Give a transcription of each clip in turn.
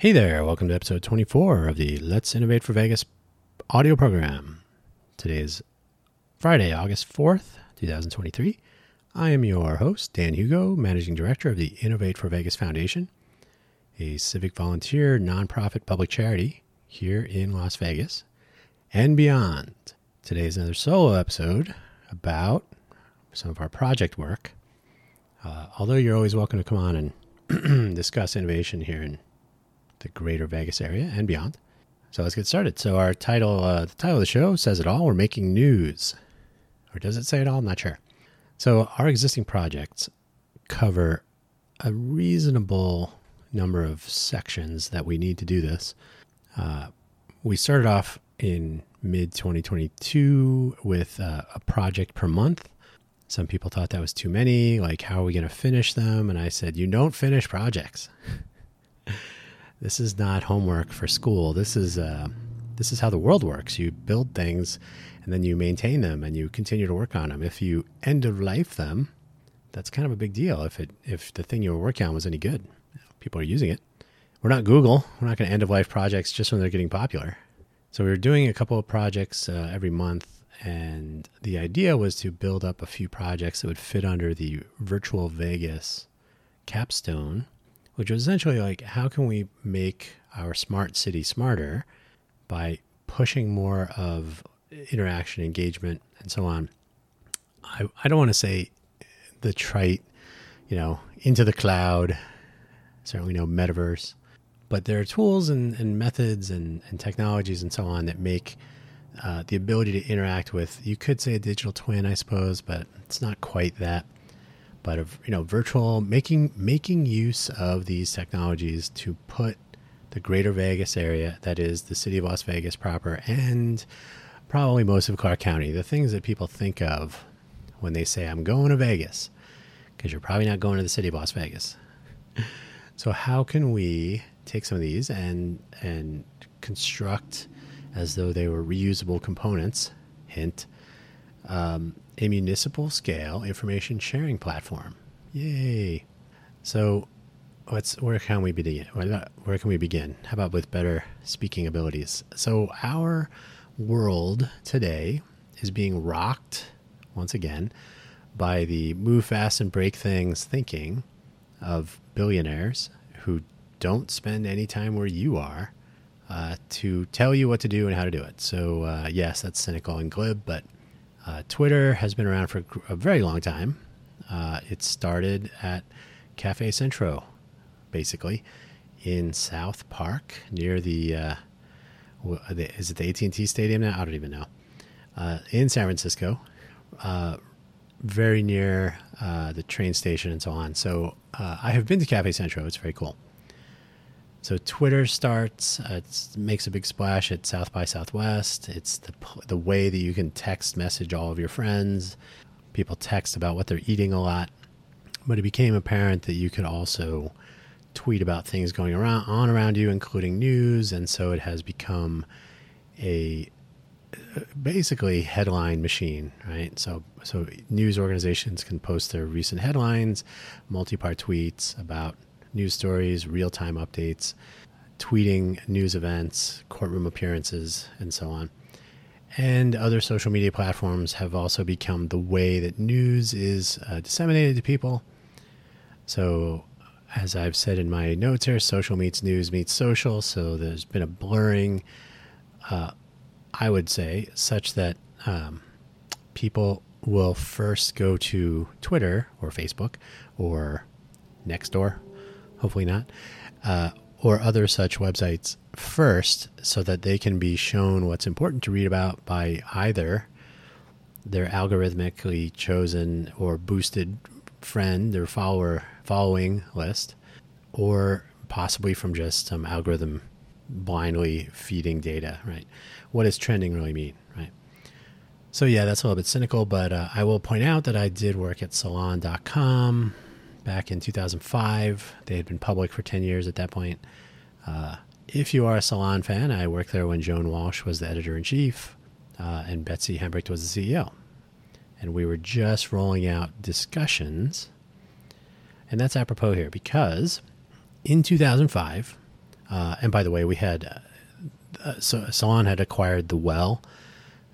Hey there, welcome to episode 24 of the Let's Innovate for Vegas audio program. Today is Friday, August 4th, 2023. I am your host, Dan Hugo, Managing Director of the Innovate for Vegas Foundation, a civic volunteer nonprofit public charity here in Las Vegas and beyond. Today is another solo episode about some of our project work. Uh, although you're always welcome to come on and discuss innovation here in the greater Vegas area and beyond. So let's get started. So our title, uh, the title of the show says it all. We're making news, or does it say it all? I'm not sure. So our existing projects cover a reasonable number of sections that we need to do this. Uh, we started off in mid 2022 with uh, a project per month. Some people thought that was too many. Like, how are we going to finish them? And I said, you don't finish projects. this is not homework for school. This is uh, this is how the world works. You build things, and then you maintain them, and you continue to work on them. If you end of life them, that's kind of a big deal. If it if the thing you were working on was any good, people are using it. We're not Google. We're not going to end of life projects just when they're getting popular. So we were doing a couple of projects uh, every month, and the idea was to build up a few projects that would fit under the virtual Vegas capstone which was essentially like how can we make our smart city smarter by pushing more of interaction, engagement, and so on. I, I don't want to say the trite, you know, into the cloud, certainly no metaverse, but there are tools and, and methods and, and technologies and so on that make uh, the ability to interact with, you could say a digital twin, I suppose, but it's not quite that but of you know virtual making making use of these technologies to put the greater Vegas area that is the city of Las Vegas proper and probably most of Clark County. The things that people think of when they say I'm going to Vegas because you're probably not going to the city of Las Vegas. So how can we take some of these and and construct as though they were reusable components hint um, a municipal scale information sharing platform. Yay! So, let's where can we begin? Where can we begin? How about with better speaking abilities? So, our world today is being rocked once again by the move fast and break things thinking of billionaires who don't spend any time where you are uh, to tell you what to do and how to do it. So, uh, yes, that's cynical and glib, but uh, Twitter has been around for a very long time. Uh, it started at Cafe Centro, basically, in South Park near the, uh, is it the AT&T Stadium now? I don't even know. Uh, in San Francisco, uh, very near uh, the train station and so on. So I have been to Cafe Centro. It's very cool. So Twitter starts, uh, makes a big splash at South by Southwest. It's the the way that you can text message all of your friends. People text about what they're eating a lot, but it became apparent that you could also tweet about things going around on around you, including news, and so it has become a basically headline machine, right? So so news organizations can post their recent headlines, multi-part tweets about news stories, real time updates, tweeting news events, courtroom appearances, and so on. And other social media platforms have also become the way that news is uh, disseminated to people. So, as I've said in my notes here, social meets news meets social. So, there's been a blurring, uh, I would say, such that um, people will first go to Twitter or Facebook or Nextdoor hopefully not, uh, or other such websites first so that they can be shown what's important to read about by either their algorithmically chosen or boosted friend or follower following list or possibly from just some algorithm blindly feeding data right? What does trending really mean right? So yeah that's a little bit cynical but uh, i will point out that i did work at salon.com back in 2005. They had been public for 10 years at that point. Uh, if you are a Salon fan, I worked there when Joan Walsh was the editor in chief uh, and Betsy Hambrecht was the CEO. And we were just rolling out discussions. And that's apropos here because in 2005, Uh, and by the way, we had uh, so Salon had acquired the Well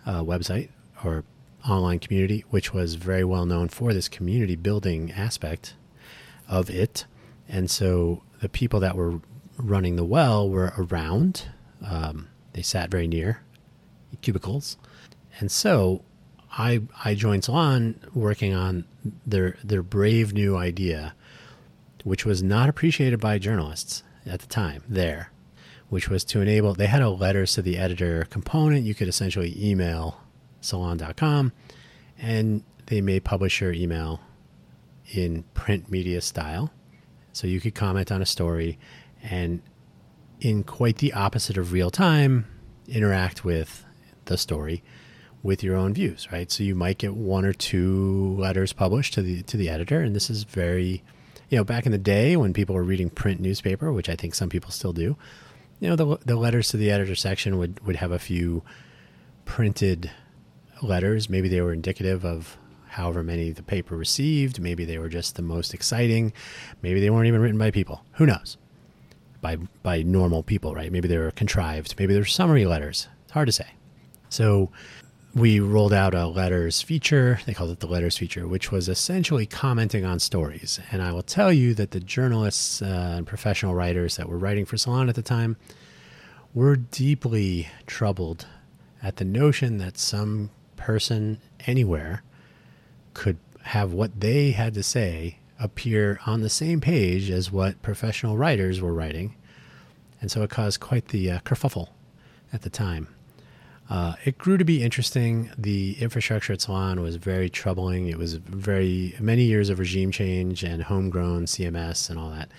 uh, website or online community, which was very well known for this community building aspect of it. And so the people that were running the well were around. Um, they sat very near cubicles, and so I I joined Salon working on their their brave new idea, which was not appreciated by journalists at the time there, which was to enable they had a letters to the editor component. You could essentially email salon.com and they may publish your email in print media style. So you could comment on a story and in quite the opposite of real time interact with the story with your own views, right? So you might get one or two letters published to the to the editor and this is very you know, back in the day when people were reading print newspaper, which I think some people still do, you know, the the letters to the editor section would would have a few printed letters. Maybe they were indicative of however many the paper received. Maybe they were just the most exciting. Maybe they weren't even written by people. Who knows? By by normal people, right? Maybe they were contrived. Maybe they're summary letters. It's hard to say. So we rolled out a letters feature. They called it the letters feature, which was essentially commenting on stories. And I will tell you that the journalists uh, and professional writers that were writing for Salon at the time were deeply troubled at the notion that some person anywhere could have what they had to say appear on the same page as what professional writers were writing. And so it caused quite the uh, kerfuffle at the time. Uh, it grew to be interesting. The infrastructure at Salon was very troubling. It was very many years of regime change and homegrown CMS and all that.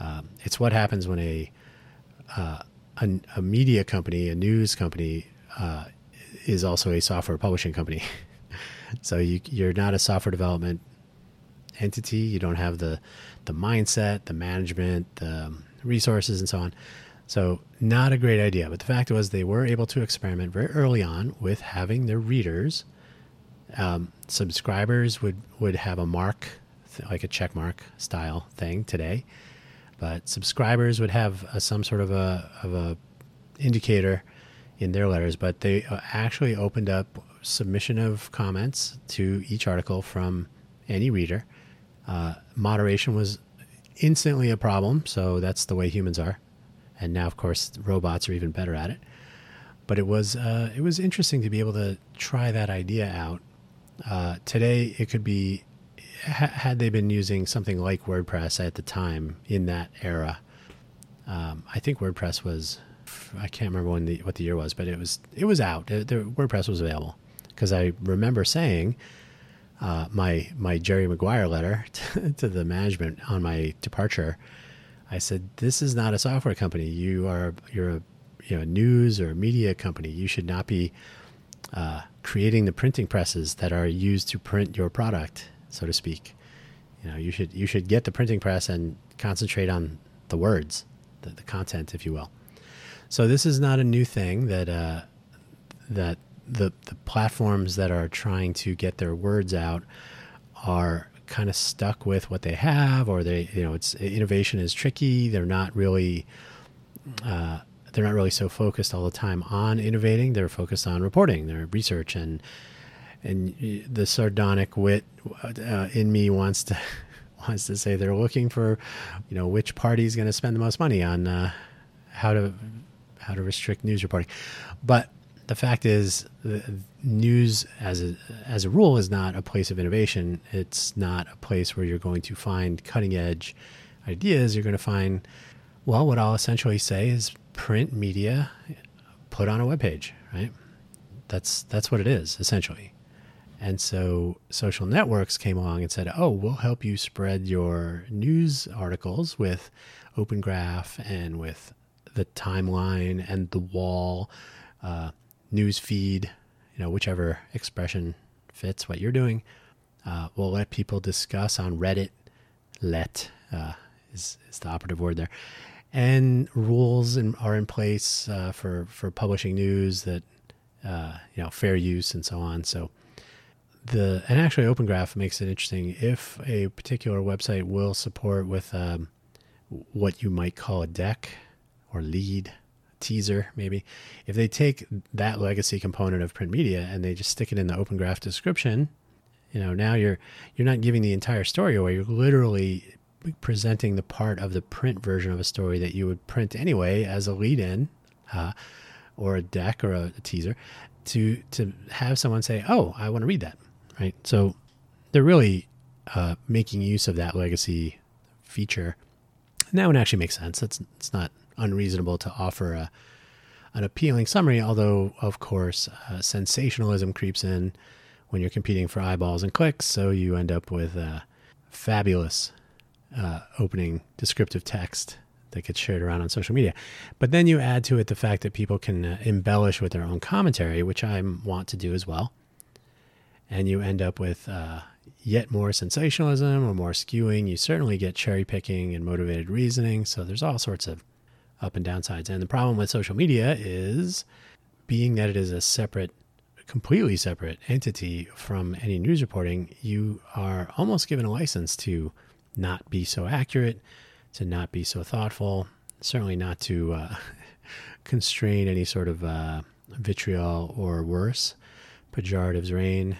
Uh, it's what happens when a, uh, a, a media company, a news company, uh, is also a software publishing company. so you, you're not a software development entity. You don't have the the mindset, the management, the resources, and so on. So not a great idea. But the fact was, they were able to experiment very early on with having their readers. Um, subscribers would would have a mark, like a check mark style thing today, but subscribers would have a, some sort of a of a indicator in their letters, but they uh, actually opened up submission of comments to each article from any reader. Uh, moderation was instantly a problem, so that's the way humans are. And now, of course, robots are even better at it. But it was uh, it was interesting to be able to try that idea out. Uh, today, it could be ha- had they been using something like WordPress at the time in that era. Um, I think WordPress was I can't remember when the what the year was, but it was it was out. The, the WordPress was available because I remember saying uh, my my Jerry Maguire letter to, to, the management on my departure. I said, "This is not a software company. You are you're a you know news or media company. You should not be uh, creating the printing presses that are used to print your product, so to speak. You know, you should you should get the printing press and concentrate on the words, the, the content, if you will." So this is not a new thing that uh, that the the platforms that are trying to get their words out are kind of stuck with what they have, or they you know it's innovation is tricky. They're not really uh, they're not really so focused all the time on innovating. They're focused on reporting, their research, and and the sardonic wit uh, in me wants to wants to say they're looking for you know which party is going to spend the most money on uh, how to how to restrict news reporting. But the fact is, the news as a as a rule is not a place of innovation. It's not a place where you're going to find cutting edge ideas. You're going to find, well, what I'll essentially say is print media put on a web page, right? That's that's what it is essentially. And so social networks came along and said, "Oh, we'll help you spread your news articles with Open Graph and with the timeline and the wall, uh, news feed, you know, whichever expression fits what you're doing. Uh, we'll let people discuss on Reddit. Let uh, is, is the operative word there. And rules in, are in place uh, for, for publishing news that, uh, you know, fair use and so on. So, the and actually Open Graph makes it interesting if a particular website will support with um, what you might call a deck or lead teaser maybe. If they take that legacy component of print media and they just stick it in the open graph description you know now you're you're not giving the entire story away. You're literally presenting the part of the print version of a story that you would print anyway as a lead in uh, or a deck or a, a teaser to to have someone say oh i want to read that right? So they're really uh, making use of that legacy feature. And that one actually makes sense. It's, it's not unreasonable to offer a, an appealing summary, although, of course, uh, sensationalism creeps in when you're competing for eyeballs and clicks, so you end up with a fabulous uh, opening descriptive text that gets shared around on social media. But then you add to it the fact that people can uh, embellish with their own commentary, which I want to do as well. And you end up with uh, yet more sensationalism or more skewing. You certainly get cherry picking and motivated reasoning. So there's all sorts of up and downsides. And the problem with social media is being that it is a separate, completely separate entity from any news reporting, you are almost given a license to not be so accurate, to not be so thoughtful, certainly not to uh, constrain any sort of uh, vitriol or worse. Pejoratives reign.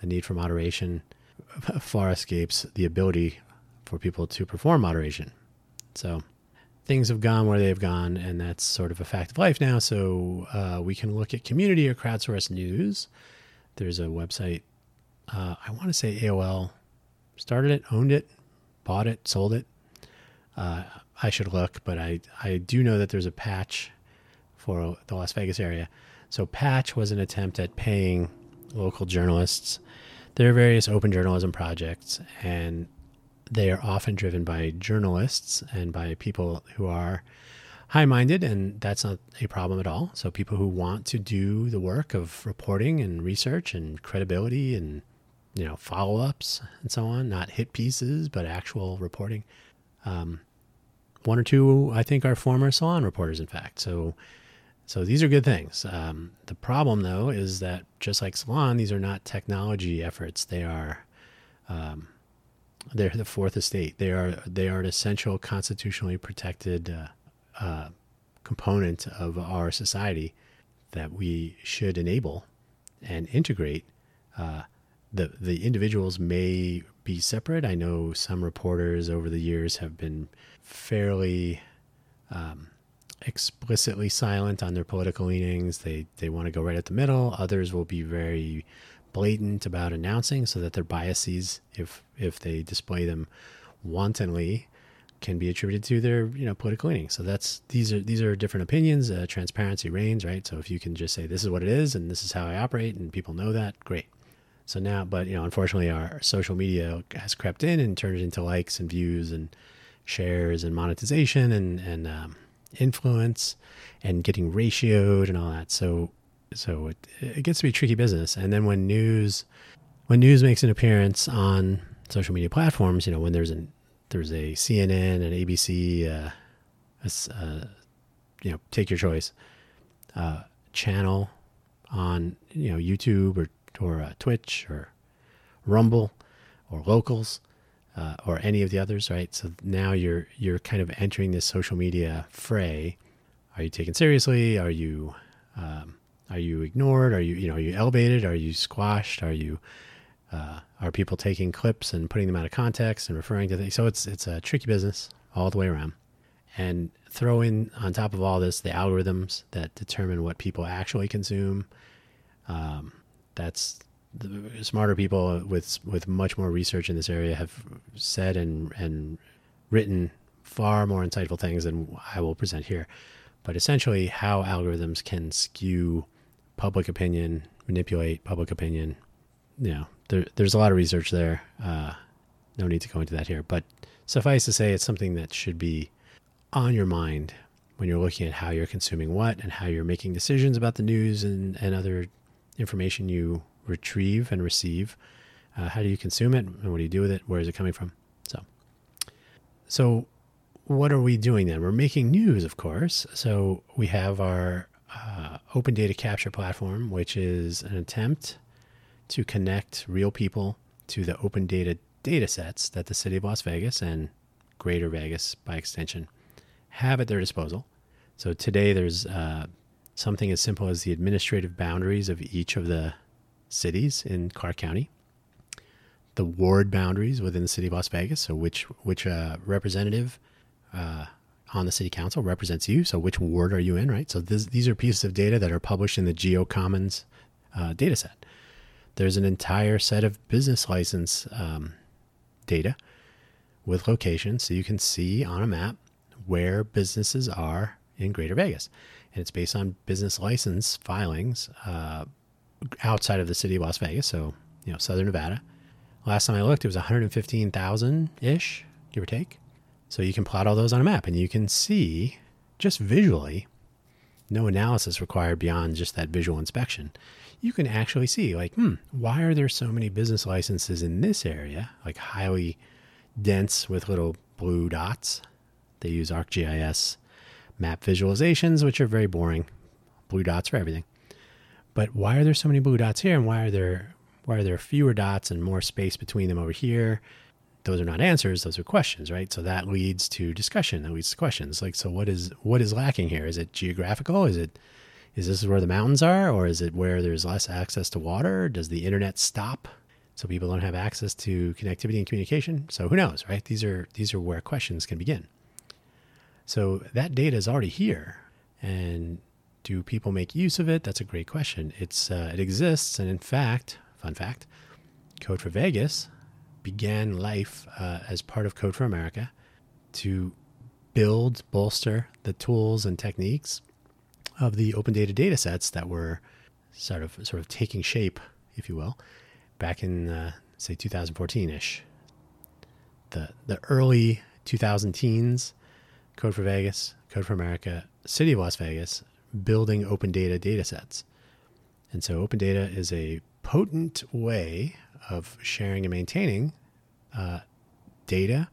The need for moderation far escapes the ability for people to perform moderation. So, things have gone where they've gone, and that's sort of a fact of life now. So uh, we can look at community or crowdsourced news. There's a website, uh, I want to say AOL started it, owned it, bought it, sold it. Uh, I should look, but I, I do know that there's a patch for the Las Vegas area. So Patch was an attempt at paying local journalists. There are various open journalism projects, and they are often driven by journalists and by people who are high minded, and that's not a problem at all. So, people who want to do the work of reporting and research and credibility and you know follow ups and so on, not hit pieces, but actual reporting. Um, one or two, I think, are former Salon reporters, in fact. So, so these are good things. Um, the problem, though, is that just like Salon, these are not technology efforts. They are um, they're the fourth estate. They are they are an essential constitutionally protected uh, uh, component of our society that we should enable and integrate. Uh, the the individuals may be separate. I know some reporters over the years have been fairly um, explicitly silent on their political leanings. They they want to go right at the middle. Others will be very blatant about announcing so that their biases, if if they display them wantonly, can be attributed to their you know political leaning. So that's these are these are different opinions. Uh, transparency reigns, right? So if you can just say this is what it is and this is how I operate, and people know that, great. So now, but you know, unfortunately, our social media has crept in and turned it into likes and views and shares and monetization and and um, influence and getting ratioed and all that. So so it, it gets to be tricky business. And then when news when news makes an appearance on social media platforms, you know, when there's an there's a CNN and ABC, uh, a, uh, you know, take your choice, uh, channel on you know YouTube or or uh, Twitch or Rumble or Locals uh, or any of the others, right? So now you're you're kind of entering this social media fray. Are you taken seriously? Are you um, are you ignored? Are you you know are you elevated? Are you squashed? Are you uh, are people taking clips and putting them out of context and referring to things? So it's it's a tricky business all the way around. And throw in on top of all this the algorithms that determine what people actually consume. Um, that's the smarter people with with much more research in this area have said and and written far more insightful things than I will present here. But essentially, how algorithms can skew public opinion, manipulate public opinion. You know, there, there's a lot of research there. Uh, no need to go into that here, but suffice to say, it's something that should be on your mind when you're looking at how you're consuming what and how you're making decisions about the news and, and other information you retrieve and receive. Uh, how do you consume it and what do you do with it? Where is it coming from? So, so what are we doing then? We're making news, of course. So we have our uh, open data capture platform, which is an attempt to connect real people to the open data data sets that the city of Las Vegas and greater Vegas by extension have at their disposal So today there's uh, something as simple as the administrative boundaries of each of the cities in Clark County, the ward boundaries within the city of Las Vegas. So which which uh, representative uh, on the city council represents you? So which ward are you in? Right. So this, these are pieces of data that are published in the GeoCommons uh, data set. There's an entire set of business license um, data with locations, so you can see on a map where businesses are in Greater Vegas, and it's based on business license filings uh, outside of the city of Las Vegas, so you know Southern Nevada. Last time I looked, it was 115,000 ish, give or take. So you can plot all those on a map, and you can see just visually, no analysis required beyond just that visual inspection. You can actually see, like, hmm, why are there so many business licenses in this area, like highly dense with little blue dots? They use ArcGIS map visualizations, which are very boring. Blue dots for everything. But why are there so many blue dots here, and why are there why are there fewer dots and more space between them over here? Those are not answers; those are questions, right? So that leads to discussion. That leads to questions like, so what is what is lacking here? Is it geographical? Is it is this where the mountains are, or is it where there's less access to water? Does the internet stop so people don't have access to connectivity and communication? So who knows, right? These are these are where questions can begin. So that data is already here. And do people make use of it? That's a great question. It's uh, it exists, and in fact, fun fact, Code for Vegas began life uh, as part of Code for America to build, bolster the tools and techniques of the open data data sets that were sort of sort of taking shape, if you will, back in uh, say 2014 ish. The the early 2000 teens Code for Vegas, Code for America, City of Las Vegas, building open data data sets. And so open data is a potent way of sharing and maintaining uh, data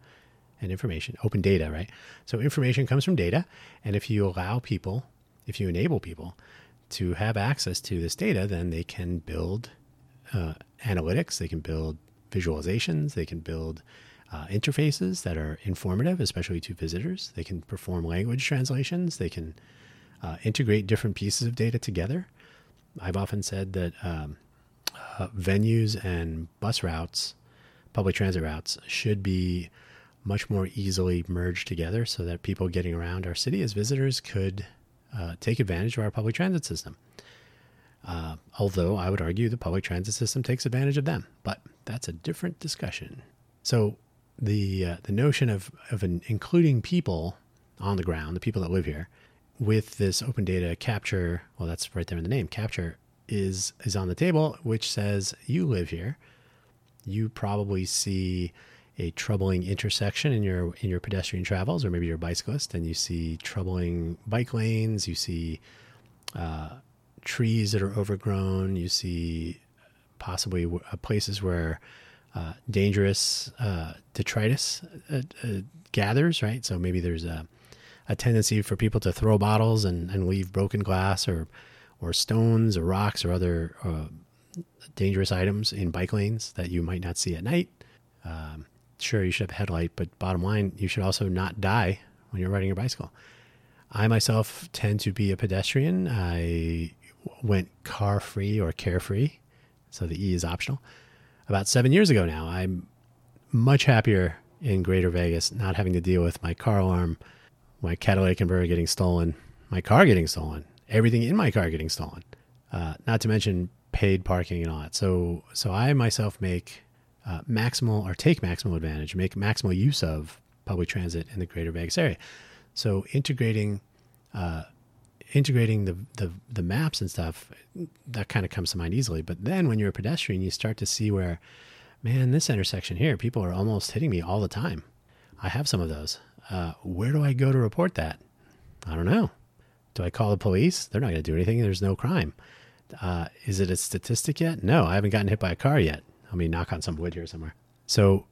and information, open data, right? So information comes from data. And if you allow people, if you enable people to have access to this data, then they can build uh, analytics, they can build visualizations, they can build uh, interfaces that are informative, especially to visitors. They can perform language translations. They can uh, integrate different pieces of data together. I've often said that um, uh, venues and bus routes, public transit routes, should be much more easily merged together so that people getting around our city as visitors could uh, take advantage of our public transit system. Uh, although I would argue the public transit system takes advantage of them, but that's a different discussion. So, the uh, the notion of of including people on the ground, the people that live here, with this open data capture. Well, that's right there in the name. Capture is is on the table, which says you live here. You probably see a troubling intersection in your in your pedestrian travels, or maybe you're a bicyclist and you see troubling bike lanes. You see uh, trees that are overgrown. You see possibly uh, places where uh, dangerous uh, detritus uh, uh, gathers, right? So maybe there's a, a tendency for people to throw bottles and, and leave broken glass or or stones or rocks or other uh, dangerous items in bike lanes that you might not see at night. Um, sure, you should have a headlight, but bottom line, you should also not die when you're riding your bicycle. I myself tend to be a pedestrian. I went car free or carefree, so the E is optional about seven years ago now. I'm much happier in Greater Vegas, not having to deal with my car alarm, my catalytic converter getting stolen, my car getting stolen, everything in my car getting stolen. Uh, not to mention paid parking and all that. So, so I myself make uh, maximal or take maximal advantage, make maximal use of public transit in the Greater Vegas area. So, integrating uh, integrating the, the, the maps and stuff, that kind of comes to mind easily. But then when you're a pedestrian, you start to see where, man, this intersection here, people are almost hitting me all the time. I have some of those. Uh, where do I go to report that? I don't know. Do I call the police? They're not going to do anything. There's no crime. Uh, is it a statistic yet? No, I haven't gotten hit by a car yet. Let me knock on some wood here somewhere. So,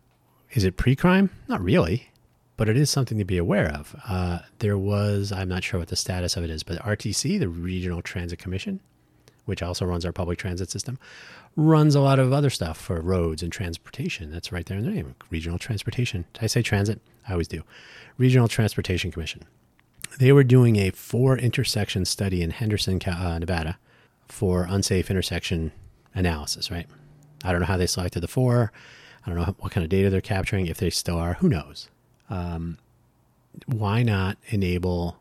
is it pre crime? Not really but it is something to be aware of. Uh, there was, I'm not sure what the status of it is, but RTC, the Regional Transit Commission, which also runs our public transit system, runs a lot of other stuff for roads and transportation. That's right there in the name, Regional Transportation. Did I say transit? I always do. Regional Transportation Commission. They were doing a four intersection study in Henderson, uh, Nevada for unsafe intersection analysis, right? I don't know how they selected the four. I don't know what kind of data they're capturing, if they still are, who knows? Um, why not enable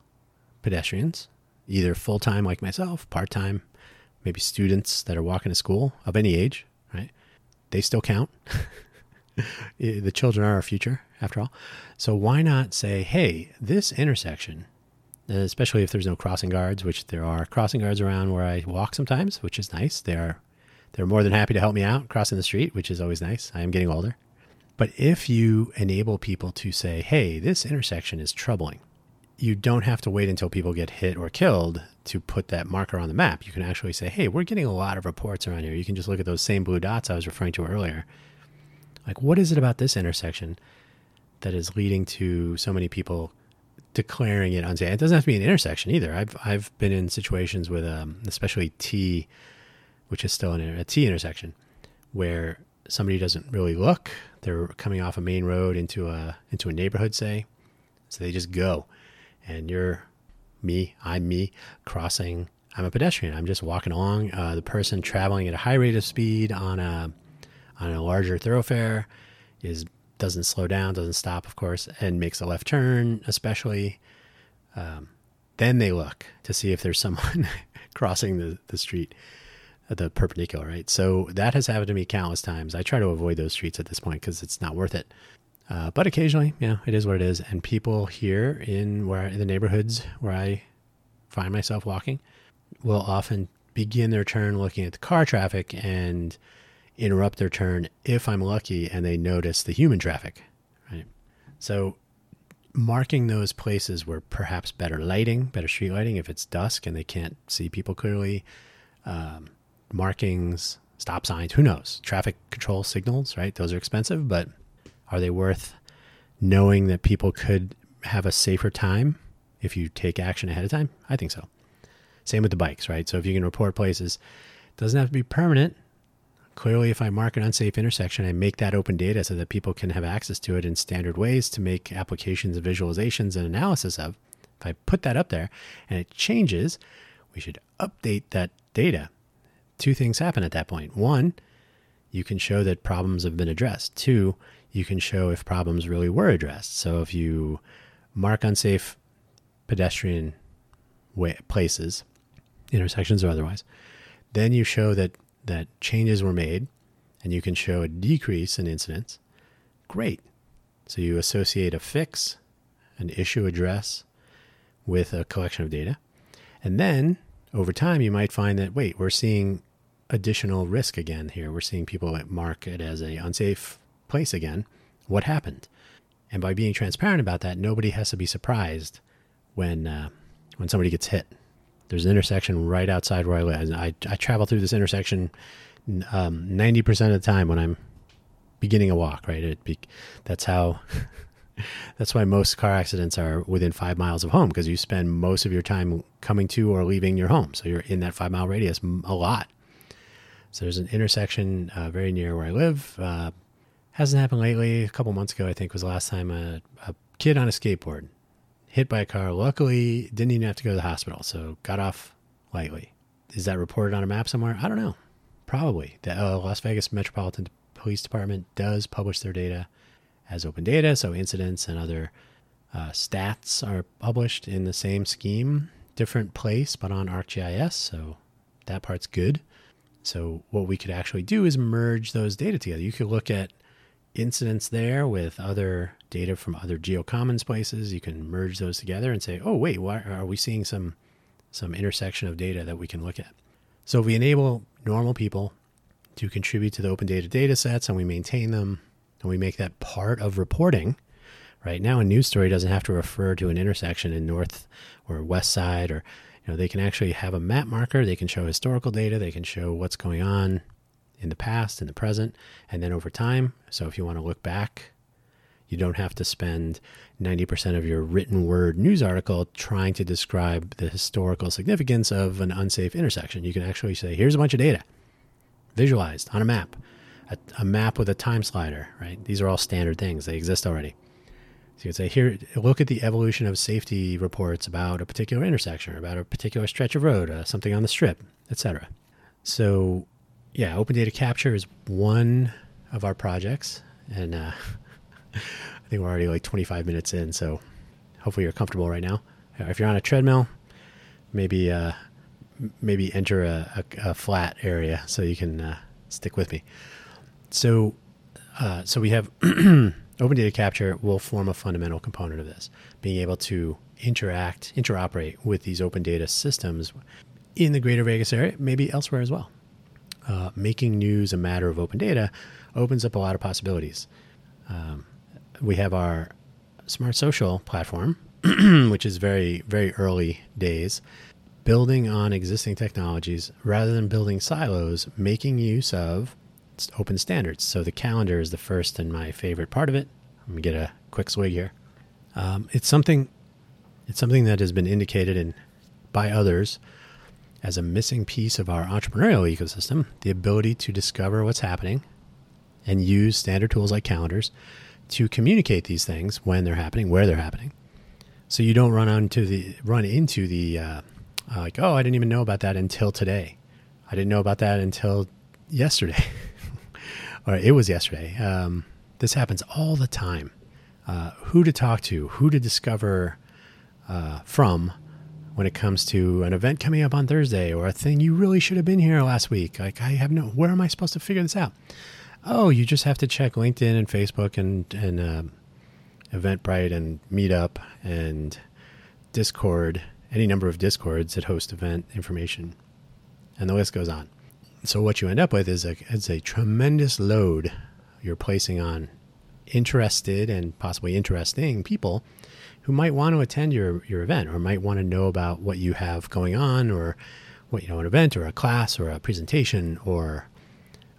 pedestrians, either full time like myself, part time, maybe students that are walking to school of any age, right? They still count. the children are our future, after all. So why not say, hey, this intersection, especially if there's no crossing guards, which there are crossing guards around where I walk sometimes, which is nice. They are they're more than happy to help me out crossing the street, which is always nice. I am getting older. But if you enable people to say, hey, this intersection is troubling, you don't have to wait until people get hit or killed to put that marker on the map. You can actually say, hey, we're getting a lot of reports around here. You can just look at those same blue dots I was referring to earlier. Like, what is it about this intersection that is leading to so many people declaring it unsafe? It doesn't have to be an intersection either. I've, I've been in situations with, um, especially T which is still an, a T intersection, where somebody doesn't really look. They're coming off a main road into a into a neighborhood, say, so they just go, and you're me, I'm me, crossing. I'm a pedestrian. I'm just walking along. Uh, the person traveling at a high rate of speed on a on a larger thoroughfare is doesn't slow down, doesn't stop, of course, and makes a left turn, especially. Um, then they look to see if there's someone crossing the, the street the perpendicular, right? So that has happened to me countless times. I try to avoid those streets at this point because it's not worth it. Uh, but occasionally, you know, it is what it is. And people here in where in the neighborhoods where I find myself walking will often begin their turn looking at the car traffic and interrupt their turn if I'm lucky and they notice the human traffic, right? So marking those places where perhaps better lighting, better street lighting, if it's dusk and they can't see people clearly, um, markings, stop signs, who knows? Traffic control signals, right? Those are expensive, but are they worth knowing that people could have a safer time if you take action ahead of time? I think so. Same with the bikes, right? So if you can report places, doesn't have to be permanent. Clearly, if I mark an unsafe intersection, I make that open data so that people can have access to it in standard ways to make applications and visualizations and analysis of. If I put that up there and it changes, we should update that data two things happen at that point. One, you can show that problems have been addressed. Two, you can show if problems really were addressed. So if you mark unsafe pedestrian way, places, intersections or otherwise, then you show that that changes were made and you can show a decrease in incidents. Great. So you associate a fix, an issue address with a collection of data. And then over time, you might find that, wait, we're seeing additional risk again here. We're seeing people mark it as a unsafe place again. What happened? And by being transparent about that, nobody has to be surprised when uh, when somebody gets hit. There's an intersection right outside where I live. I, I travel through this intersection um, 90% of the time when I'm beginning a walk, right? It be, that's how That's why most car accidents are within five miles of home because you spend most of your time coming to or leaving your home. So you're in that five mile radius a lot. So there's an intersection uh, very near where I live. Uh, hasn't happened lately. A couple months ago, I think, was the last time a, a kid on a skateboard hit by a car. Luckily, didn't even have to go to the hospital, so got off lightly. Is that reported on a map somewhere? I don't know. Probably. The uh, Las Vegas Metropolitan Police Department does publish their data as open data, so incidents and other uh, stats are published in the same scheme, different place, but on ArcGIS, so that part's good. So what we could actually do is merge those data together. You could look at incidents there with other data from other geocommons places. You can merge those together and say, oh wait, why are we seeing some some intersection of data that we can look at? So if we enable normal people to contribute to the open data data sets and we maintain them and we make that part of reporting. Right now, a news story doesn't have to refer to an intersection in north or west side, or you know, they can actually have a map marker. They can show historical data. They can show what's going on in the past, in the present, and then over time. So if you want to look back, you don't have to spend 90% of your written word news article trying to describe the historical significance of an unsafe intersection. You can actually say, here's a bunch of data visualized on a map a, a map with a time slider, right? These are all standard things. They exist already. So you could say, here, look at the evolution of safety reports about a particular intersection about a particular stretch of road, uh, something on the strip, etc. So, yeah, open data capture is one of our projects. And uh, I think we're already like 25 minutes in. So hopefully you're comfortable right now. If you're on a treadmill, maybe uh, maybe enter a, a, a, flat area so you can uh, stick with me. So, uh, so we have open data capture will form a fundamental component of this, being able to interact, interoperate with these open data systems in the greater Vegas area, maybe elsewhere as well. Uh, making news a matter of open data opens up a lot of possibilities. Um, we have our smart social platform, which is very, very early days, building on existing technologies rather than building silos, making use of open standards. So the calendar is the first and my favorite part of it. Let me get a quick swig here. Um, it's something, it's something that has been indicated in by others as a missing piece of our entrepreneurial ecosystem. The ability to discover what's happening and use standard tools like calendars to communicate these things when they're happening, where they're happening, so you don't run onto the run into the uh, uh, like oh I didn't even know about that until today. I didn't know about that until yesterday, or it was yesterday. Um, this happens all the time. Uh, who to talk to, who to discover uh, from when it comes to an event coming up on Thursday or a thing you really should have been here last week. Like I have no, where am I supposed to figure this out? Oh, you just have to check LinkedIn and Facebook and and uh, Eventbrite and Meetup and Discord, any number of Discords that host event information, and the list goes on. So what you end up with is a is a tremendous load you're placing on interested and possibly interesting people who might want to attend your, your event or might want to know about what you have going on or what you know an event or a class or a presentation or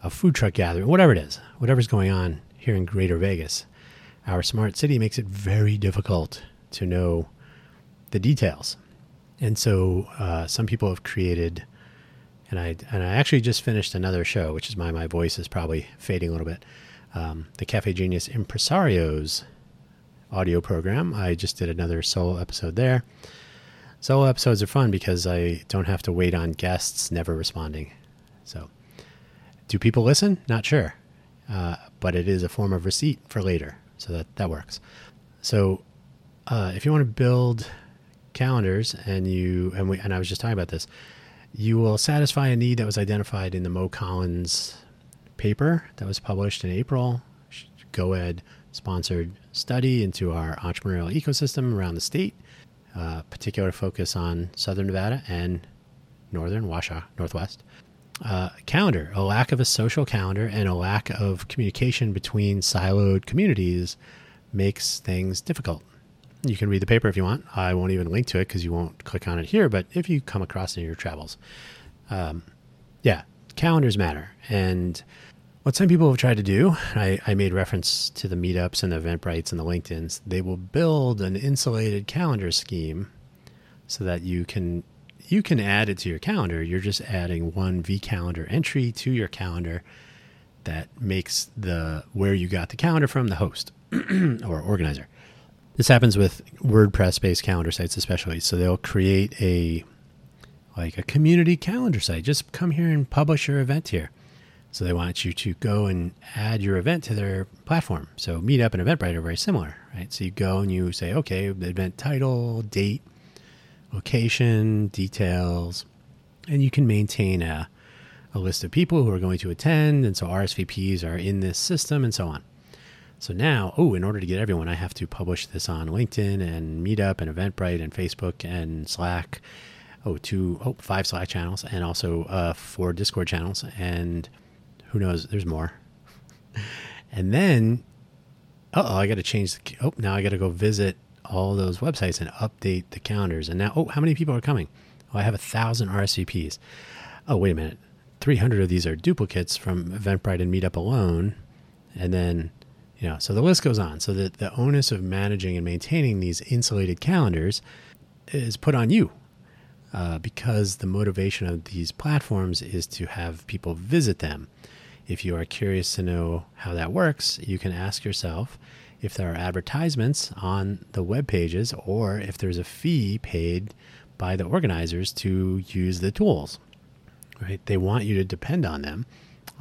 a food truck gathering, whatever it is, whatever's going on here in Greater Vegas, our smart city makes it very difficult to know the details. And so uh, some people have created, and I and I actually just finished another show, which is why my voice is probably fading a little bit. Um, the Cafe Genius Impresarios audio program. I just did another solo episode there. Solo episodes are fun because I don't have to wait on guests never responding. So do people listen? Not sure. Uh, but it is a form of receipt for later. So that, that works. So uh, if you want to build calendars and you, and we, and I was just talking about this, you will satisfy a need that was identified in the Mo Collins paper that was published in April. GoEd sponsored study into our entrepreneurial ecosystem around the state, uh, particular focus on Southern Nevada and Northern Washoe, Northwest uh, calendar, a lack of a social calendar, and a lack of communication between siloed communities makes things difficult. You can read the paper if you want. I won't even link to it because you won't click on it here. But if you come across it in your travels, um, yeah, calendars matter. And what some people have tried to do, I, I made reference to the meetups and the Eventbrites and the LinkedIn's. They will build an insulated calendar scheme so that you can you can add it to your calendar. You're just adding one V calendar entry to your calendar that makes the where you got the calendar from the host or organizer. This happens with WordPress based calendar sites especially. So they'll create a like a community calendar site. Just come here and publish your event here. So they want you to go and add your event to their platform. So Meetup and Eventbrite are very similar, right? So you go and you say, okay, event title, date, location, details, and you can maintain a, a list of people who are going to attend. And so RSVPs are in this system and so on. So now, oh, in order to get everyone, I have to publish this on LinkedIn and Meetup and Eventbrite and Facebook and Slack. Oh, two, oh, five Slack channels and also uh, four Discord channels. And who knows, there's more. and then, oh, I got to change the, oh, now I got to go visit all those websites and update the calendars. And now, oh, how many people are coming? Oh, I have a thousand RSVPs. Oh, wait a minute. 300 of these are duplicates from Eventbrite and Meetup alone. And then, you know, so the list goes on. So that the onus of managing and maintaining these insulated calendars is put on you uh, because the motivation of these platforms is to have people visit them. If you are curious to know how that works, you can ask yourself if there are advertisements on the web pages or if there's a fee paid by the organizers to use the tools. Right? They want you to depend on them.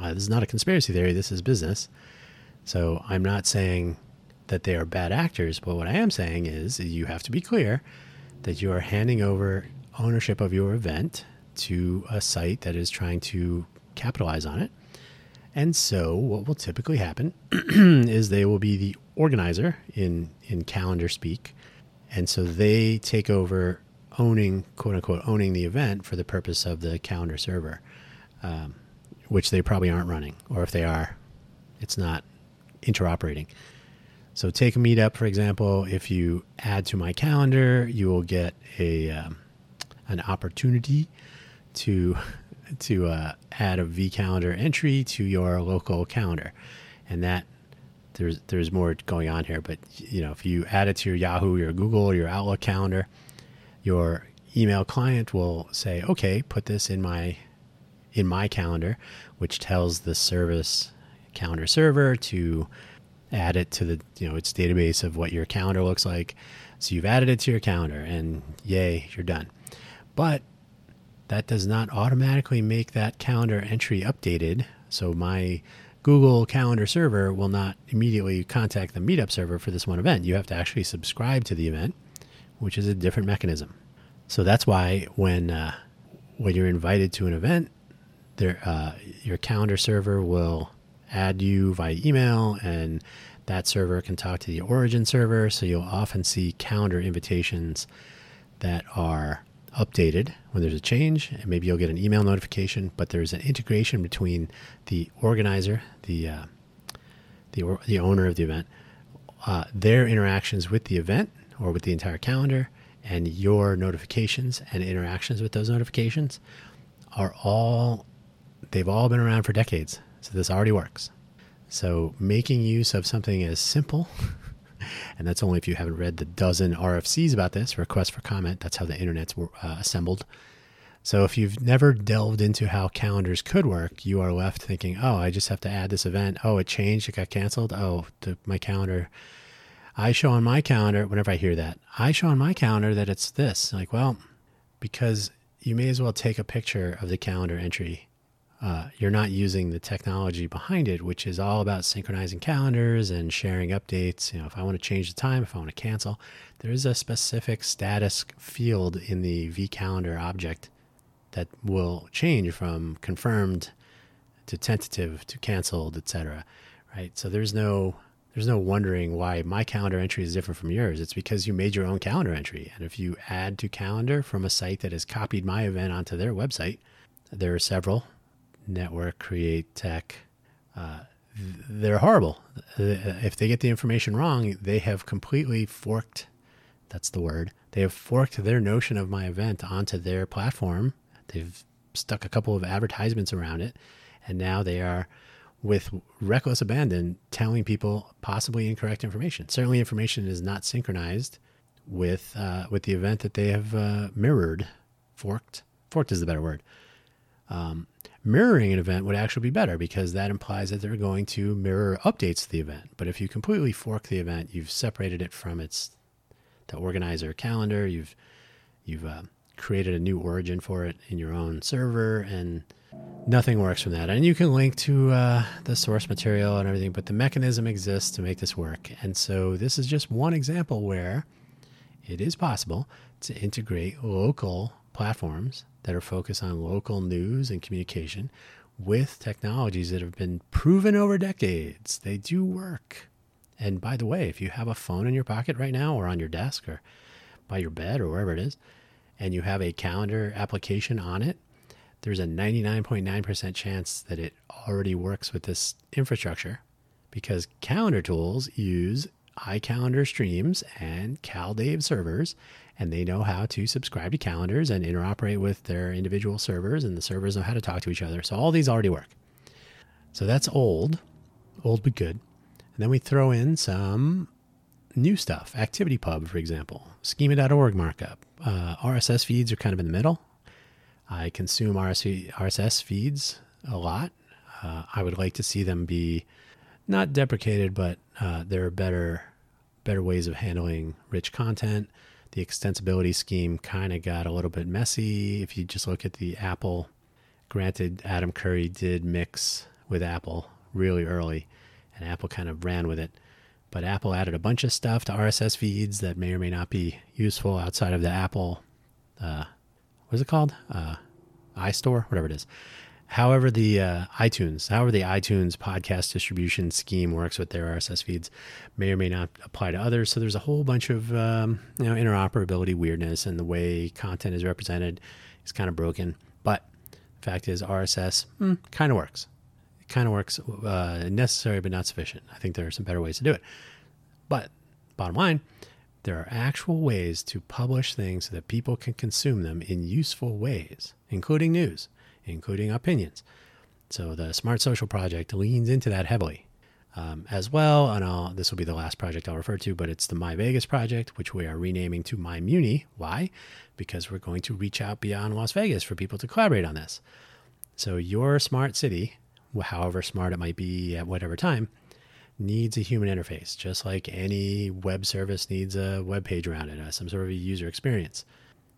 Uh, this is not a conspiracy theory, this is business. So I'm not saying that they are bad actors, but what I am saying is you have to be clear that you are handing over ownership of your event to a site that is trying to capitalize on it. And so, what will typically happen is they will be the organizer in, in calendar speak. And so they take over owning, quote unquote, owning the event for the purpose of the calendar server, um, which they probably aren't running. Or if they are, it's not interoperating. So, take a meetup, for example. If you add to my calendar, you will get a um, an opportunity to to uh, add a vCalendar entry to your local calendar, and that there's there's more going on here. But you know, if you add it to your Yahoo, your Google, your Outlook calendar, your email client will say, "Okay, put this in my in my calendar," which tells the service calendar server to add it to the you know its database of what your calendar looks like. So you've added it to your calendar, and yay, you're done. But that does not automatically make that calendar entry updated. So my Google Calendar server will not immediately contact the Meetup server for this one event. You have to actually subscribe to the event, which is a different mechanism. So that's why when uh, when you're invited to an event, there uh, your calendar server will add you via email, and that server can talk to the origin server. So you'll often see calendar invitations that are updated when there's a change, and maybe you'll get an email notification. But there's an integration between the organizer, the uh, the or, the owner of the event, uh, their interactions with the event or with the entire calendar, and your notifications and interactions with those notifications are all they've all been around for decades. So this already works. So making use of something as simple and that's only if you haven't read the dozen RFCs about this, request for comment. That's how the internet's uh, assembled. So if you've never delved into how calendars could work, you are left thinking, "Oh, I just have to add this event. Oh, it changed. It got canceled. Oh, the, my calendar." I show on my calendar whenever I hear that. I show on my calendar that it's this. Like, well, because you may as well take a picture of the calendar entry uh, you're not using the technology behind it, which is all about synchronizing calendars and sharing updates. You know, if I want to change the time, if I want to cancel, there is a specific status field in the vCalendar object that will change from confirmed to tentative to canceled, etc. Right? So there's no there's no wondering why my calendar entry is different from yours. It's because you made your own calendar entry. And if you add to calendar from a site that has copied my event onto their website, there are several network, create tech, uh, they're horrible. If they get the information wrong, they have completely forked. That's the word. They have forked their notion of my event onto their platform. They've stuck a couple of advertisements around it, and now they are, with reckless abandon, telling people possibly incorrect information. Certainly, information is not synchronized with uh, with the event that they have uh, mirrored, forked. Forked is the better word. Um, mirroring an event would actually be better because that implies that they're going to mirror updates to the event. But if you completely fork the event, you've separated it from its the organizer calendar. You've you've uh, created a new origin for it in your own server, and nothing works from that. And you can link to uh, the source material and everything, but the mechanism exists to make this work. And so this is just one example where it is possible to integrate local platforms that are focused on local news and communication with technologies that have been proven over decades. They do work. And by the way, if you have a phone in your pocket right now or on your desk or by your bed or wherever it is, and you have a calendar application on it, there's a 99.9% chance that it already works with this infrastructure because calendar tools use iCalendar streams and CalDAV servers and they know how to subscribe to calendars and interoperate with their individual servers, and the servers know how to talk to each other. So all these already work. So that's old, old but good. And then we throw in some new stuff. ActivityPub, for example, schema.org markup. Uh, RSS feeds are kind of in the middle. I consume RSS feeds a lot. Uh, I would like to see them be not deprecated, but uh, there are better better ways of handling rich content. The extensibility scheme kind of got a little bit messy. If you just look at the Apple, granted, Adam Curry did mix with Apple really early, and Apple kind of ran with it. But Apple added a bunch of stuff to RSS feeds that may or may not be useful outside of the Apple, uh, what is it called? Uh, iStore, whatever it is. However, the uh, iTunes, however the iTunes podcast distribution scheme works with their RSS feeds, may or may not apply to others. So there's a whole bunch of um, you know interoperability weirdness, and the way content is represented is kind of broken. But the fact is, RSS mm, kind of works. It kind of works, uh, necessary but not sufficient. I think there are some better ways to do it. But bottom line, there are actual ways to publish things so that people can consume them in useful ways, including news including opinions. So the Smart Social Project leans into that heavily. Um, as well, and I'll, this will be the last project I'll refer to, but it's the My Vegas project, which we are renaming to My Muni. Why? Because we're going to reach out beyond Las Vegas for people to collaborate on this. So your smart city, however smart it might be at whatever time, needs a human interface, just like any web service needs a web page around it, uh, some sort of a user experience.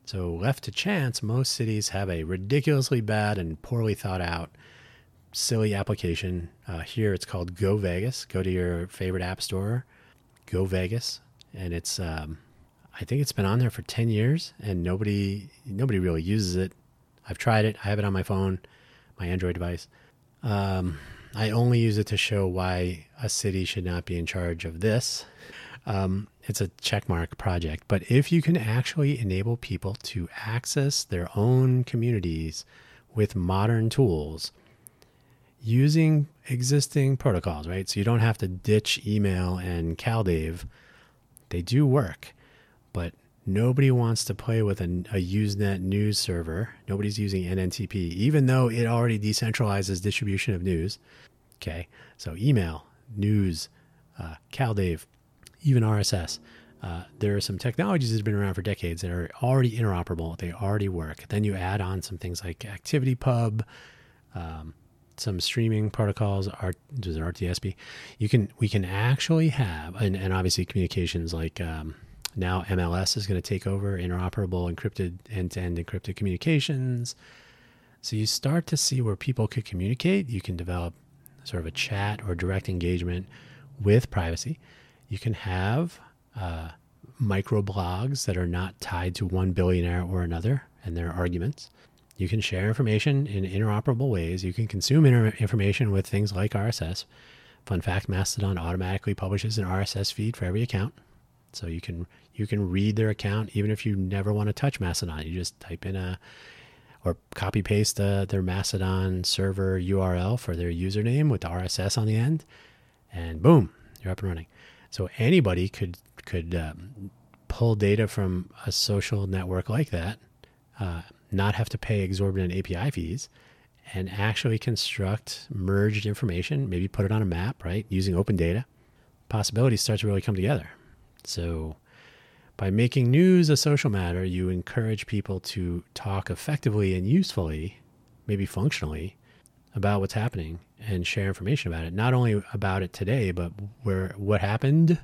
So, left to chance, most cities have a ridiculously bad and poorly thought out, silly application. Uh, here it's called Go Vegas. Go to your favorite app store, Go Vegas, and it's um, I think it's been on there for ten years, and nobody nobody really uses it. I've tried it. I have it on my phone, my Android device. Um, I only use it to show why a city should not be in charge of this. Um, it's a checkmark project. But if you can actually enable people to access their own communities with modern tools using existing protocols, right? So you don't have to ditch email and CalDAV. They do work, but nobody wants to play with a, a Usenet news server. Nobody's using NNTP, even though it already decentralizes distribution of news. Okay, so email, news, uh, CalDAV, even RSS. Uh, there are some technologies that have been around for decades that are already interoperable. They already work. Then you add on some things like ActivityPub, um, some streaming protocols, Art, it RTSP? You can we can actually have, and, and obviously communications like um, now MLS is going to take over interoperable encrypted end-to-end encrypted communications. So you start to see where people could communicate. You can develop sort of a chat or direct engagement with privacy. You can have uh, micro blogs that are not tied to one billionaire or another and their arguments. You can share information in interoperable ways. You can consume inter- information with things like RSS. Fun fact: Mastodon automatically publishes an RSS feed for every account, so you can you can read their account even if you never want to touch Mastodon. You just type in a or copy paste uh, their Mastodon server URL for their username with the RSS on the end, and boom, you're up and running. So anybody could could um, pull data from a social network like that, uh, not have to pay exorbitant API fees, and actually construct merged information. Maybe put it on a map, right? Using open data, possibilities start to really come together. So. By making news a social matter, you encourage people to talk effectively and usefully, maybe functionally, about what's happening and share information about it. Not only about it today, but where what happened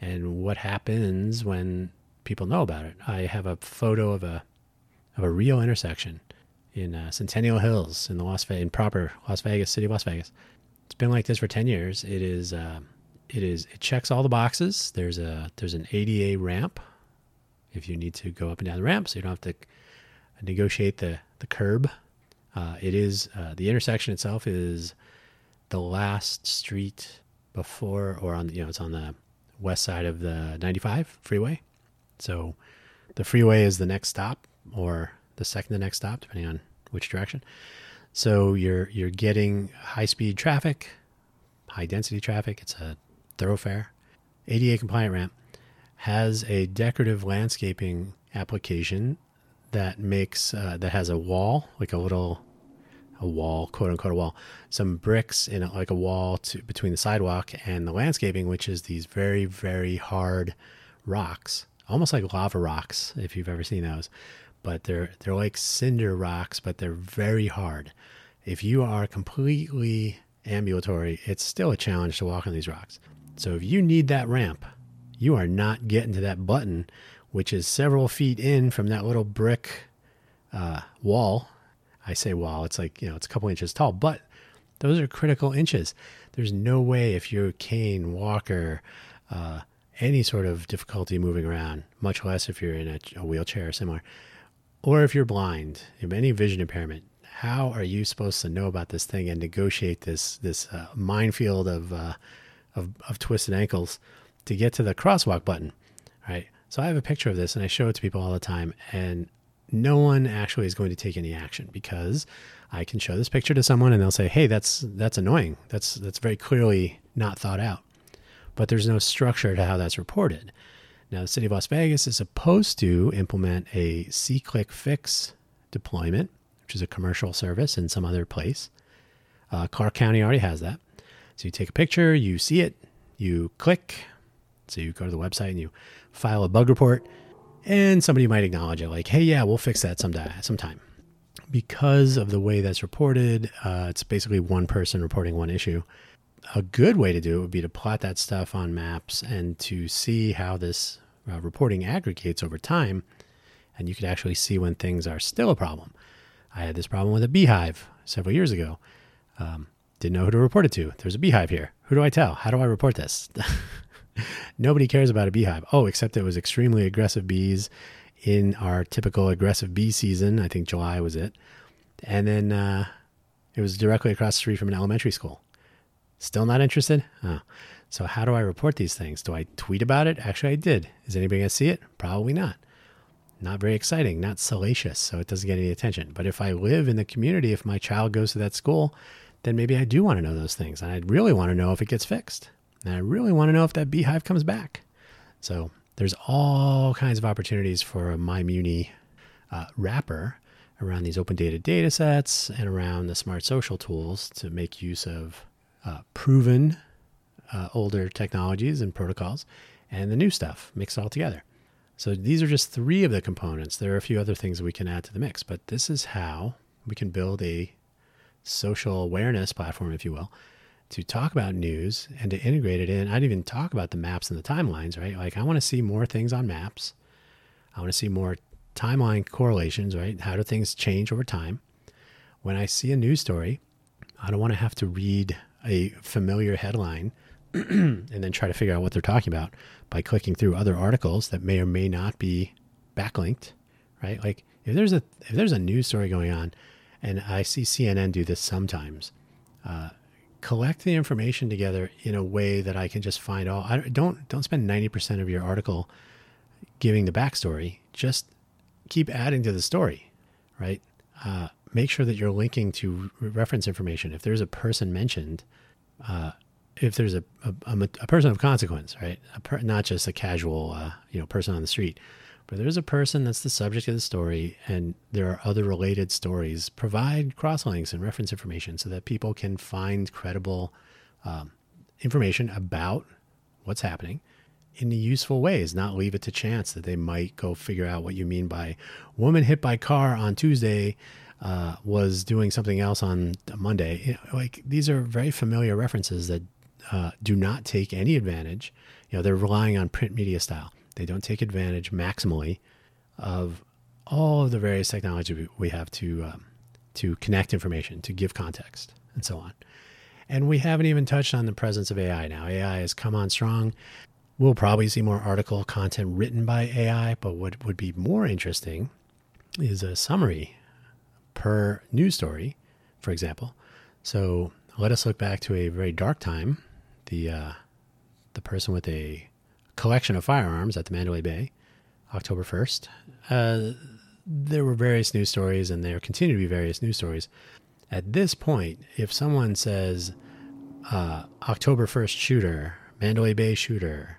and what happens when people know about it. I have a photo of a of a real intersection in uh, Centennial Hills in the Las Vegas, in proper Las Vegas city of Las Vegas. It's been like this for ten years. It is uh, it is it checks all the boxes. There's a there's an ADA ramp if you need to go up and down the ramp, so you don't have to negotiate the the curb uh, it is uh, the intersection itself is the last street before, or on you know, it's on the west side of the 95 freeway. So the freeway is the next stop, or the second to next stop, depending on which direction. So you're you're getting high speed traffic, high density traffic. It's a thoroughfare. ADA compliant ramp has a decorative landscaping application that makes uh, that has a wall, like a little a wall, quote unquote a wall, some bricks in a, like a wall to, between the sidewalk and the landscaping, which is these very very hard rocks, almost like lava rocks if you've ever seen those, but they're they're like cinder rocks, but they're very hard. If you are completely ambulatory, it's still a challenge to walk on these rocks. So if you need that ramp you are not getting to that button, which is several feet in from that little brick uh, wall. I say wall, it's like, you know, it's a couple inches tall, but those are critical inches. There's no way if you're a cane, walker, uh, any sort of difficulty moving around, much less if you're in a, a wheelchair or similar, or if you're blind, if any vision impairment, how are you supposed to know about this thing and negotiate this this uh, minefield of, uh, of of twisted ankles to get to the crosswalk button, right? So I have a picture of this and I show it to people all the time, and no one actually is going to take any action because I can show this picture to someone and they'll say, "Hey, that's that's annoying. That's that's very clearly not thought out." But there's no structure to how that's reported. Now, the city of Las Vegas is supposed to implement a SeeClickFix deployment, which is a commercial service in some other place. Uh, Clark County already has that. So you take a picture, you see it, you click. So you go to the website and you file a bug report, and somebody might acknowledge it, like, "Hey, yeah, we'll fix that someday, sometime." Because of the way that's reported, uh, it's basically one person reporting one issue a good way to do it would be to plot that stuff on maps and to see how this uh, reporting aggregates over time. And you could actually see when things are still a problem. I had this problem with a beehive several years ago. Um, didn't know who to report it to. There's a beehive here. Who do I tell? How do I report this? Nobody cares about a beehive. Oh, except it was extremely aggressive bees in our typical aggressive bee season. I think July was it. And then uh, it was directly across the street from an elementary school. Still not interested? Oh. So, how do I report these things? Do I tweet about it? Actually, I did. Is anybody going to see it? Probably not. Not very exciting, not salacious, so it doesn't get any attention. But if I live in the community, if my child goes to that school, then maybe I do want to know those things. And I really want to know if it gets fixed. And I really want to know if that beehive comes back. So, there's all kinds of opportunities for a MyMuni uh, wrapper around these open data data sets and around the smart social tools to make use of uh, proven uh, older technologies and protocols and the new stuff mixed all together. So these are just three of the components. There are a few other things we can add to the mix, but this is how we can build a social awareness platform, if you will, to talk about news and to integrate it in. I didn't even talk about the maps and the timelines, right? Like I want to see more things on maps. I want to see more timeline correlations, right? How do things change over time? When I see a news story, I don't want to have to read a familiar headline and then try to figure out what they're talking about by clicking through other articles that may or may not be backlinked, right? Like if there's a if there's a news story going on, and I see CNN do this sometimes, uh, collect the information together in a way that I can just find all. I don't don't spend ninety percent of your article giving the backstory. Just keep adding to the story, right? Uh, make sure that you're linking to reference information. If there's a person mentioned, uh, if there's a, a, a, person of consequence, right? Per, not just a casual, uh, you know, person on the street, but there's a person that's the subject of the story, and there are other related stories. Provide crosslinks and reference information so that people can find credible um, information about what's happening in useful ways, not leave it to chance that they might go figure out what you mean by woman hit by car on Tuesday uh, was doing something else on Monday. You know, like these are very familiar references that uh, do not take any advantage. You know, they're relying on print media style. They don't take advantage maximally of all of the various technology we have to um, to connect information, to give context, and so on. And we haven't even touched on the presence of AI now. AI has come on strong. We'll probably see more article content written by AI, but what would be more interesting is a summary per news story, for example. So let us look back to a very dark time. The uh, the person with a collection of firearms at the Mandalay Bay, October first. Uh, there were various news stories, and there continue to be various news stories. At this point, if someone says uh, October first shooter, Mandalay Bay shooter,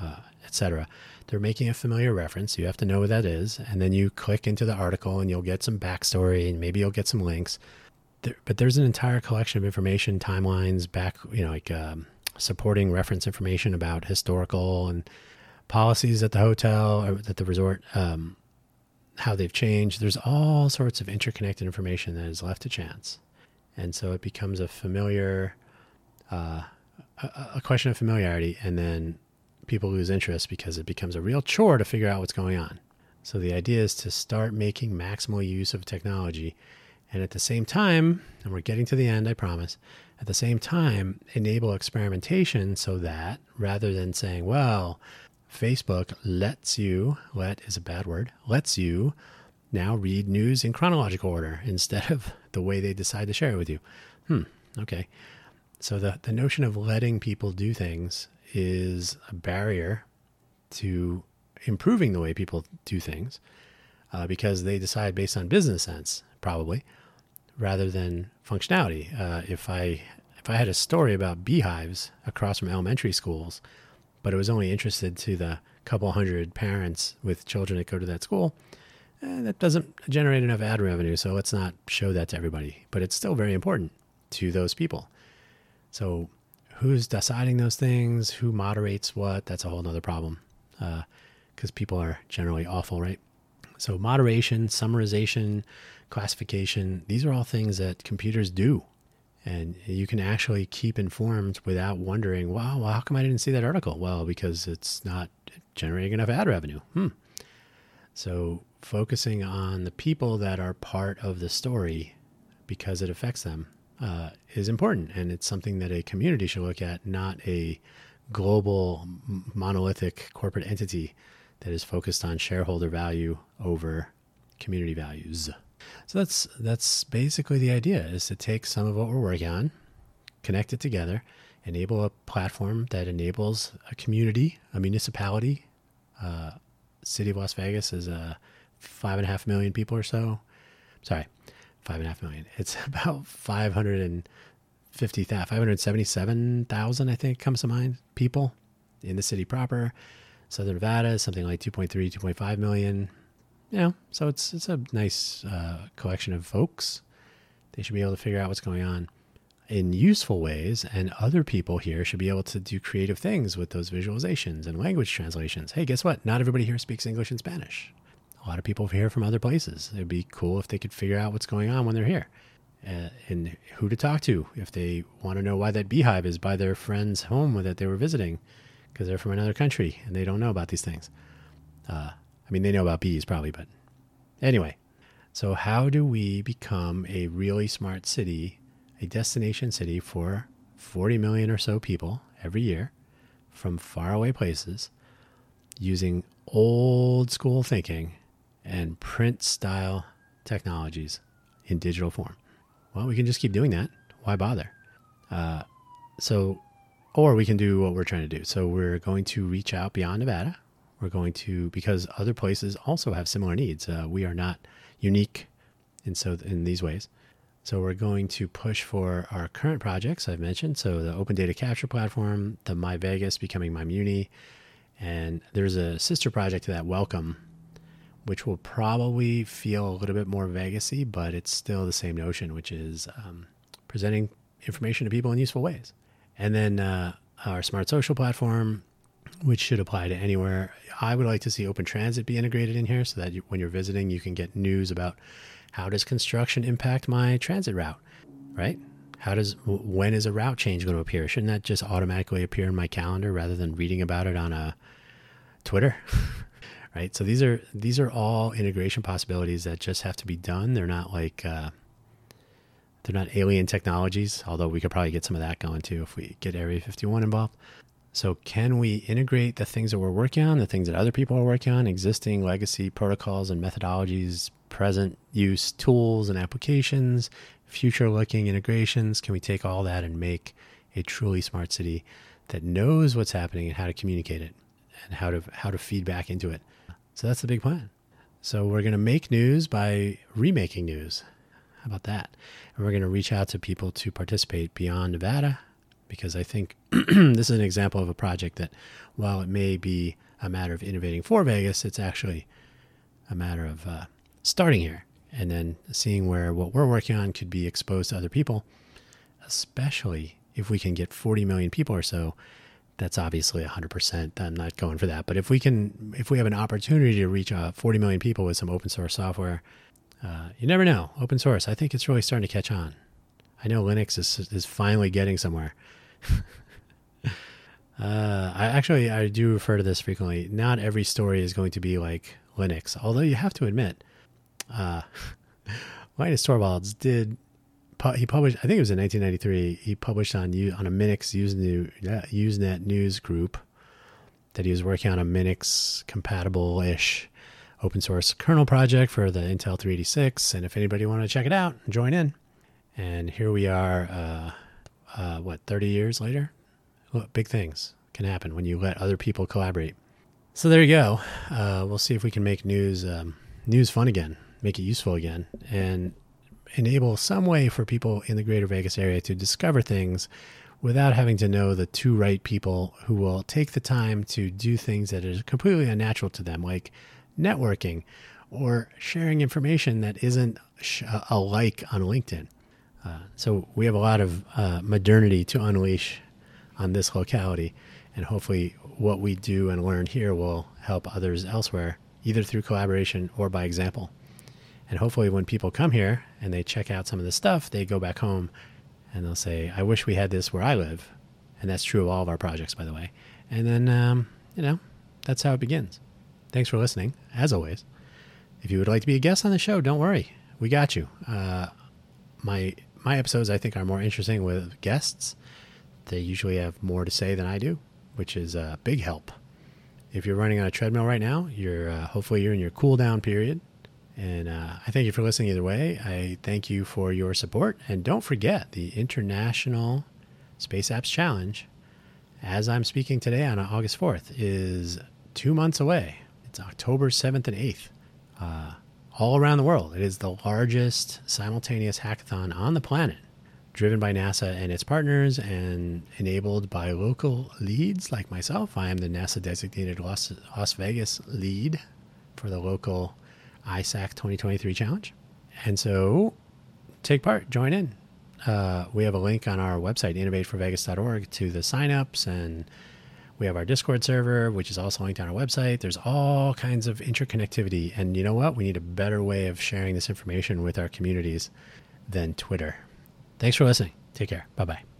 uh, etc., they're making a familiar reference. You have to know what that is. And then you click into the article and you'll get some backstory and maybe you'll get some links. There, but there's an entire collection of information, timelines, back, you know, like um, supporting reference information about historical and policies at the hotel or at the resort, um, how they've changed. There's all sorts of interconnected information that is left to chance. And so it becomes a familiar, uh, a, a question of familiarity. And then people lose interest because it becomes a real chore to figure out what's going on. So the idea is to start making maximal use of technology and at the same time, and we're getting to the end, I promise, at the same time, enable experimentation so that rather than saying, well, Facebook lets you, let is a bad word, lets you now read news in chronological order instead of the way they decide to share it with you. Hmm, okay. So the, the notion of letting people do things is a barrier to improving the way people do things uh, because they decide based on business sense, probably, rather than functionality. Uh, if I if I had a story about beehives across from elementary schools, but it was only interested to the couple hundred parents with children that go to that school, eh, that doesn't generate enough ad revenue. So let's not show that to everybody. But it's still very important to those people. So who's deciding those things? Who moderates what? That's a whole other problem. Because uh, people are generally awful, right? So moderation, summarization, classification, these are all things that computers do. And you can actually keep informed without wondering, wow, well, how come I didn't see that article? Well, because it's not generating enough ad revenue. Hmm. So focusing on the people that are part of the story because it affects them uh, is important. And it's something that a community should look at, not a global monolithic corporate entity that is focused on shareholder value over community values. So that's that's basically the idea is to take some of what we're working on, connect it together, enable a platform that enables a community, a municipality. Uh, City of Las Vegas is a uh, five and a half million people or so. Sorry, five and a half million. It's about 550, 577,000, I think comes to mind, people in the city proper. Southern Nevada something like 2.3, 2.5 million you know, so it's it's a nice uh, collection of folks. They should be able to figure out what's going on in useful ways, and other people here should be able to do creative things with those visualizations and language translations. Hey, guess what? Not everybody here speaks English and Spanish. A lot of people here from other places. It'd be cool if they could figure out what's going on when they're here. Uh, and who to talk to if they want to know why that beehive is by their friend's home that they were visiting because they're from another country and they don't know about these things. Uh, I mean, they know about bees probably, but anyway. So, how do we become a really smart city, a destination city for 40 million or so people every year from faraway places using old school thinking and print style technologies in digital form? Well, we can just keep doing that. Why bother? Uh, so, or we can do what we're trying to do. So, we're going to reach out beyond Nevada we're going to because other places also have similar needs. Uh, we are not unique in so in these ways. So we're going to push for our current projects I've mentioned. So the Open Data Capture platform, the My Vegas becoming My Muni, and there's a sister project to that, Welcome, which will probably feel a little bit more Vegasy, but it's still the same notion, which is um, presenting information to people in useful ways. And then uh, our Smart Social platform, which should apply to anywhere. I would like to see open transit be integrated in here so that you, when you're visiting, you can get news about how does construction impact my transit route, right? How does when is a route change going to appear? Shouldn't that just automatically appear in my calendar rather than reading about it on a Twitter? right. So these are these are all integration possibilities that just have to be done. They're not like uh, they're not alien technologies, although we could probably get some of that going too if we get Area 51 involved. So, can we integrate the things that we're working on, the things that other people are working on, existing legacy protocols and methodologies, present use tools and applications, future looking integrations? Can we take all that and make a truly smart city that knows what's happening and how to communicate it and how to, how to feed back into it? So, that's the big plan. So, we're going to make news by remaking news. How about that? And we're going to reach out to people to participate beyond Nevada because I think this is an example of a project that, while it may be a matter of innovating for Vegas, it's actually a matter of uh, starting here and then seeing where what we're working on could be exposed to other people, especially if we can get 40 million people or so. That's obviously 100%. I'm not going for that. But if we can, if we have an opportunity to reach uh, 40 million people with some open source software, uh, you never know. Open source, I think it's really starting to catch on. I know Linux is, is finally getting somewhere. Uh, I actually I do refer to this frequently. Not every story is going to be like Linux, although you have to admit, uh, Linus Torvalds did. He published, I think it was in 1993. He published on you on a Minix Usenet, Usenet news group that he was working on a Minix compatible ish open source kernel project for the Intel 386. And if anybody want to check it out, join in. And here we are, uh, uh, what, 30 years later? Look, big things can happen when you let other people collaborate. So there you go. Uh, we'll see if we can make news um, news fun again, make it useful again, and enable some way for people in the greater Vegas area to discover things without having to know the two right people who will take the time to do things that are completely unnatural to them, like networking or sharing information that isn't a like on LinkedIn. Uh, so we have a lot of uh, modernity to unleash on this locality, and hopefully, what we do and learn here will help others elsewhere, either through collaboration or by example. And hopefully, when people come here and they check out some of the stuff, they go back home and they'll say, "I wish we had this where I live," and that's true of all of our projects, by the way. And then, um, you know, that's how it begins. Thanks for listening, as always. If you would like to be a guest on the show, don't worry, we got you. Uh, my my episodes, I think, are more interesting with guests. They usually have more to say than I do, which is a big help. If you're running on a treadmill right now, you're uh, hopefully you're in your cool down period. And uh, I thank you for listening either way. I thank you for your support. And don't forget the International Space Apps Challenge, as I'm speaking today on August 4th, is two months away. It's October 7th and 8th. Uh, all around the world. It is the largest simultaneous hackathon on the planet, driven by NASA and its partners and enabled by local leads like myself. I am the NASA designated Las, Las Vegas lead for the local ISAC 2023 challenge. And so take part, join in. Uh, we have a link on our website, innovateforvegas.org, to the signups and we have our Discord server, which is also linked on our website. There's all kinds of interconnectivity. And you know what? We need a better way of sharing this information with our communities than Twitter. Thanks for listening. Take care. Bye bye.